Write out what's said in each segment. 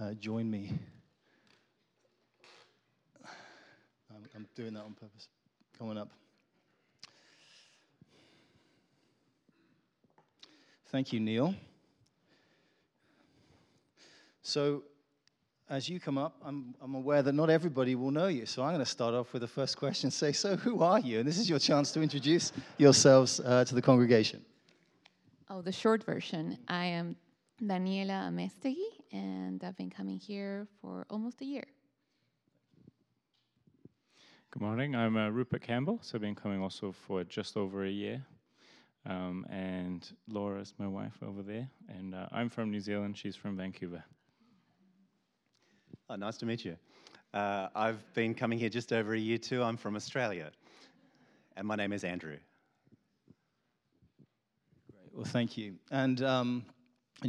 uh, join me. I'm, I'm doing that on purpose. Coming up. Thank you, Neil. So, as you come up, I'm, I'm aware that not everybody will know you. So, I'm going to start off with the first question. Say, so who are you? And this is your chance to introduce yourselves uh, to the congregation. Oh, the short version. I am Daniela Amestegui, and I've been coming here for almost a year. Good morning. I'm uh, Rupert Campbell, so I've been coming also for just over a year. Um, and Laura's my wife over there. And uh, I'm from New Zealand, she's from Vancouver. Oh, nice to meet you. Uh, I've been coming here just over a year too. I'm from Australia. And my name is Andrew. Great. Well, thank you. And um,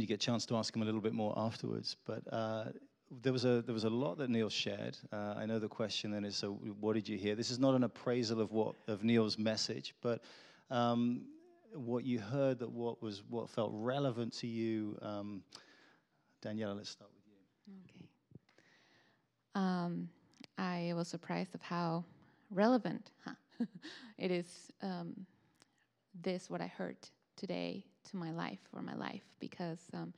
you get a chance to ask him a little bit more afterwards. But uh, there was a there was a lot that Neil shared. Uh, I know the question then is, so what did you hear? This is not an appraisal of what of Neil's message, but um, what you heard that what was what felt relevant to you. Um, Daniela, let's start with you. Okay. Um, I was surprised of how relevant huh, it is. Um, this what I heard today to my life or my life because um,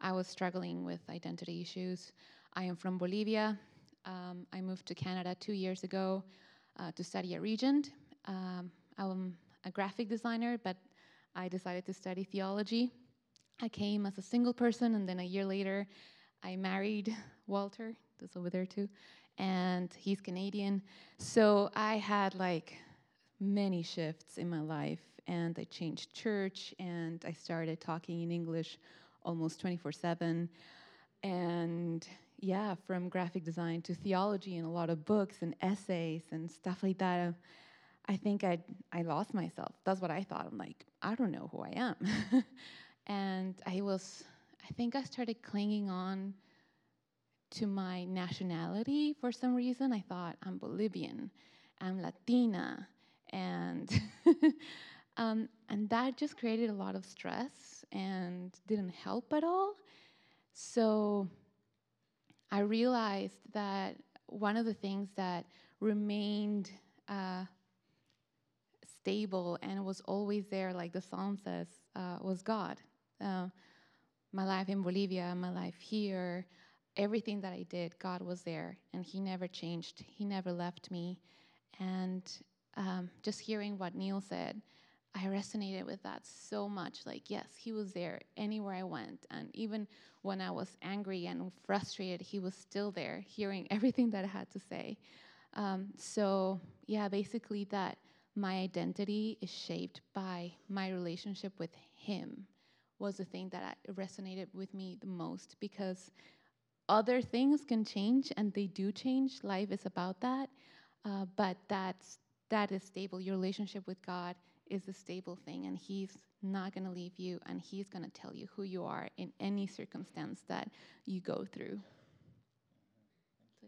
I was struggling with identity issues. I am from Bolivia. Um, I moved to Canada two years ago uh, to study at Regent. Um, I'm a graphic designer, but I decided to study theology. I came as a single person, and then a year later, I married Walter, that's over there too, and he's Canadian. So I had like many shifts in my life, and I changed church, and I started talking in English almost 24 7. And yeah, from graphic design to theology and a lot of books and essays and stuff like that. Um, I think I I lost myself. That's what I thought. I'm like, I don't know who I am. and I was I think I started clinging on to my nationality for some reason. I thought I'm Bolivian, I'm Latina, and um, and that just created a lot of stress and didn't help at all. So I realized that one of the things that remained uh, stable and was always there, like the psalm says, uh, was God. Uh, my life in Bolivia, my life here, everything that I did, God was there, and He never changed. He never left me. And um, just hearing what Neil said, I resonated with that so much. Like, yes, He was there anywhere I went. And even when I was angry and frustrated, He was still there, hearing everything that I had to say. Um, so, yeah, basically, that my identity is shaped by my relationship with Him was the thing that resonated with me the most because other things can change and they do change. Life is about that. Uh, but that's, that is stable. Your relationship with God is a stable thing, and He's not going to leave you, and He's going to tell you who you are in any circumstance that you go through. so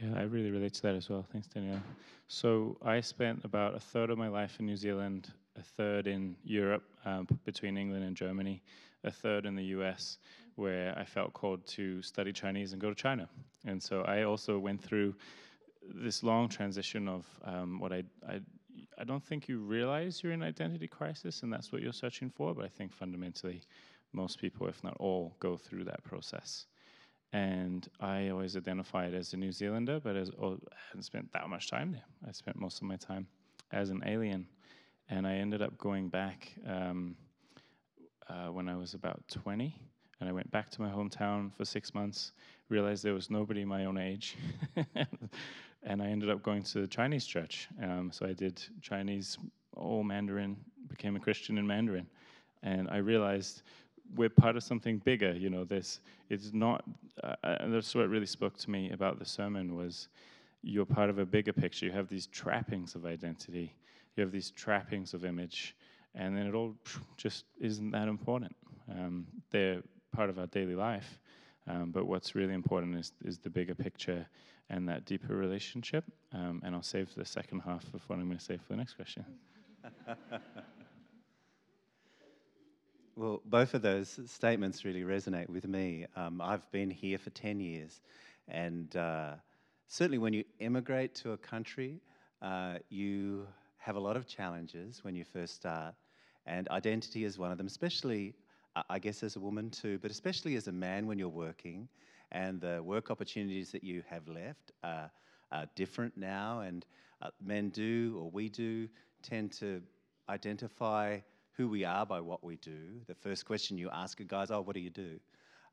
Yeah, I really relate to that as well. Thanks, Danielle. So I spent about a third of my life in New Zealand, a third in Europe, um, between England and Germany, a third in the US, where I felt called to study Chinese and go to China. And so I also went through this long transition of um, what I, I I don't think you realize you're in identity crisis and that's what you're searching for, but I think fundamentally most people, if not all, go through that process and I always identified as a New Zealander, but as, oh, I hadn't spent that much time there. I spent most of my time as an alien, and I ended up going back um, uh, when I was about 20, and I went back to my hometown for six months. Realized there was nobody my own age, and I ended up going to the Chinese church. Um, so I did Chinese, all Mandarin, became a Christian in Mandarin, and I realized we're part of something bigger. You know, this it's not. Uh, and that's what really spoke to me about the sermon was you're part of a bigger picture. You have these trappings of identity. You have these trappings of image, and then it all just isn't that important. Um, they're part of our daily life, um, but what's really important is is the bigger picture and that deeper relationship. Um, and I'll save the second half of what I'm going to say for the next question. well, both of those statements really resonate with me. Um, I've been here for 10 years, and uh, certainly when you immigrate to a country, uh, you have a lot of challenges when you first start, and identity is one of them, especially, I guess, as a woman too, but especially as a man when you're working, and the work opportunities that you have left are, are different now, and uh, men do, or we do, tend to identify who we are by what we do. The first question you ask a guy is, oh, what do you do?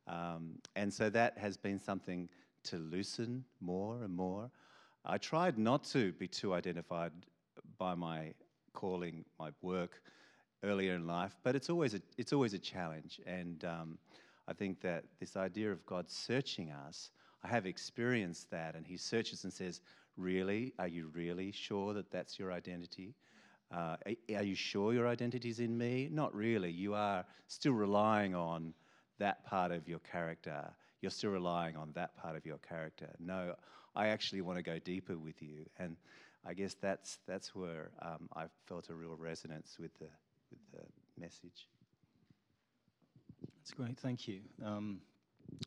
Um, and so that has been something to loosen more and more. I tried not to be too identified by my calling, my work earlier in life, but it's always a, it's always a challenge. And um, I think that this idea of God searching us, I have experienced that, and He searches and says, Really? Are you really sure that that's your identity? Uh, are you sure your identity is in me? Not really. You are still relying on that part of your character. You're still relying on that part of your character. No, I actually want to go deeper with you. And I guess that's, that's where um, I've felt a real resonance with the, with the message. That's great. Thank you. Um,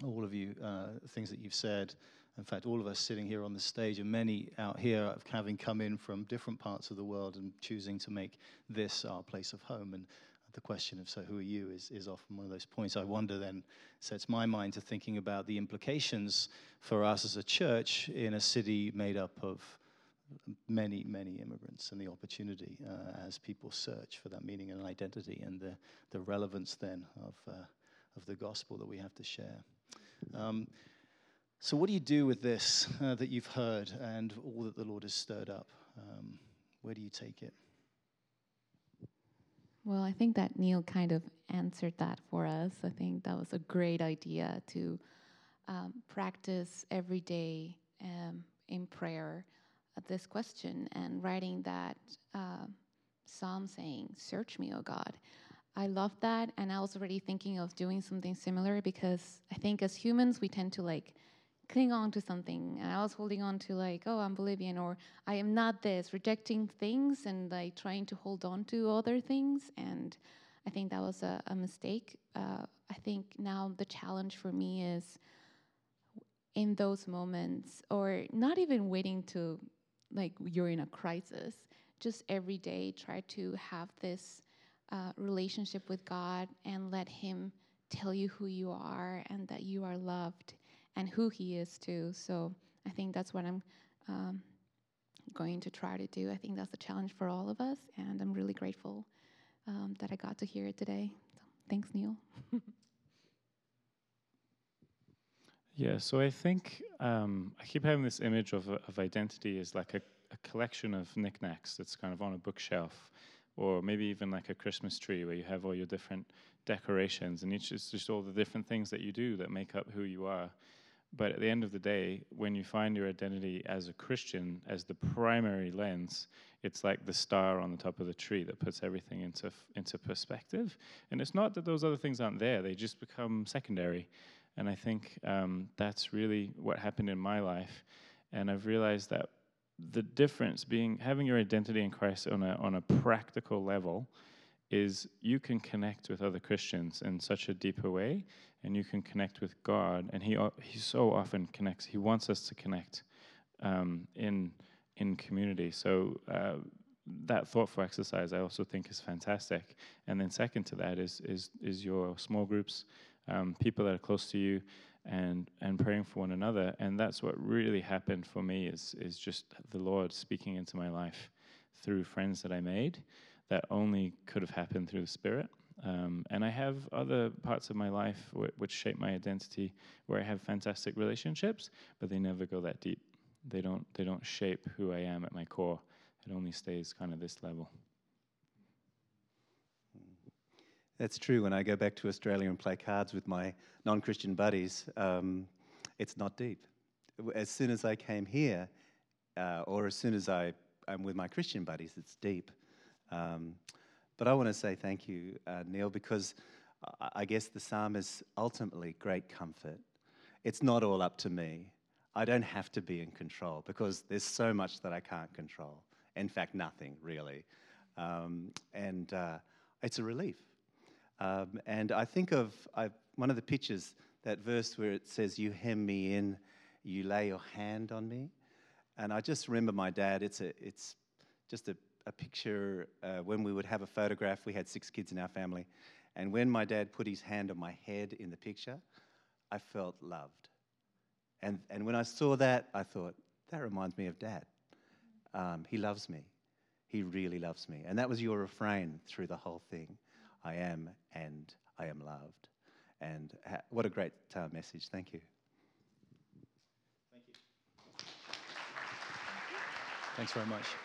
all of you, uh, things that you've said in fact, all of us sitting here on the stage, and many out here having come in from different parts of the world and choosing to make this our place of home. And the question of, so who are you, is, is often one of those points I wonder then sets my mind to thinking about the implications for us as a church in a city made up of many, many immigrants and the opportunity uh, as people search for that meaning and identity and the, the relevance then of, uh, of the gospel that we have to share. Um, so, what do you do with this uh, that you've heard and all that the Lord has stirred up? Um, where do you take it? Well, I think that Neil kind of answered that for us. I think that was a great idea to um, practice every day um, in prayer this question and writing that uh, psalm saying, Search me, O God. I love that. And I was already thinking of doing something similar because I think as humans, we tend to like cling on to something. And I was holding on to like, oh, I'm Bolivian, or I am not this, rejecting things and like trying to hold on to other things. And I think that was a, a mistake. Uh, I think now the challenge for me is in those moments, or not even waiting to like you're in a crisis, just every day try to have this uh, relationship with God and let Him tell you who you are and that you are loved and who He is too. So I think that's what I'm um, going to try to do. I think that's a challenge for all of us, and I'm really grateful um, that I got to hear it today. So thanks, Neil. yeah, so I think um, I keep having this image of, of identity as like a, a collection of knickknacks that's kind of on a bookshelf or maybe even like a Christmas tree where you have all your different decorations, and each is just all the different things that you do that make up who you are. But at the end of the day, when you find your identity as a Christian as the primary lens, it's like the star on the top of the tree that puts everything into into perspective. And it's not that those other things aren't there; they just become secondary. And I think um, that's really what happened in my life. And I've realized that the difference being having your identity in Christ on a on a practical level is you can connect with other Christians in such a deeper way, and you can connect with God. And He He so often connects. He wants us to connect um, in in community. So. Uh, that thoughtful exercise I also think is fantastic. And then second to that is is is your small groups, um, people that are close to you, and and praying for one another. And that's what really happened for me is is just the Lord speaking into my life through friends that I made that only could have happened through the Spirit. Um, and I have other parts of my life w- which shape my identity, where I have fantastic relationships, but they never go that deep. They don't. They don't shape who I am at my core. It only stays kind of this level. That's true. When I go back to Australia and play cards with my non-Christian buddies, um, it's not deep. As soon as I came here, uh, or as soon as I am with my Christian buddies, it's deep. Um, but I want to say thank you, uh, Neil, because I guess the psalm is ultimately great comfort. It's not all up to me. I don't have to be in control because there's so much that I can't control. In fact, nothing really. Um, and uh, it's a relief. Um, and I think of I, one of the pictures, that verse where it says, You hem me in, you lay your hand on me. And I just remember my dad, it's, a, it's just a, a picture uh, when we would have a photograph. We had six kids in our family. And when my dad put his hand on my head in the picture, I felt loved. And, and when I saw that, I thought, that reminds me of dad. Um, he loves me. He really loves me. And that was your refrain through the whole thing. I am and I am loved. And ha- what a great uh, message. Thank you. Thank you. Thanks very much.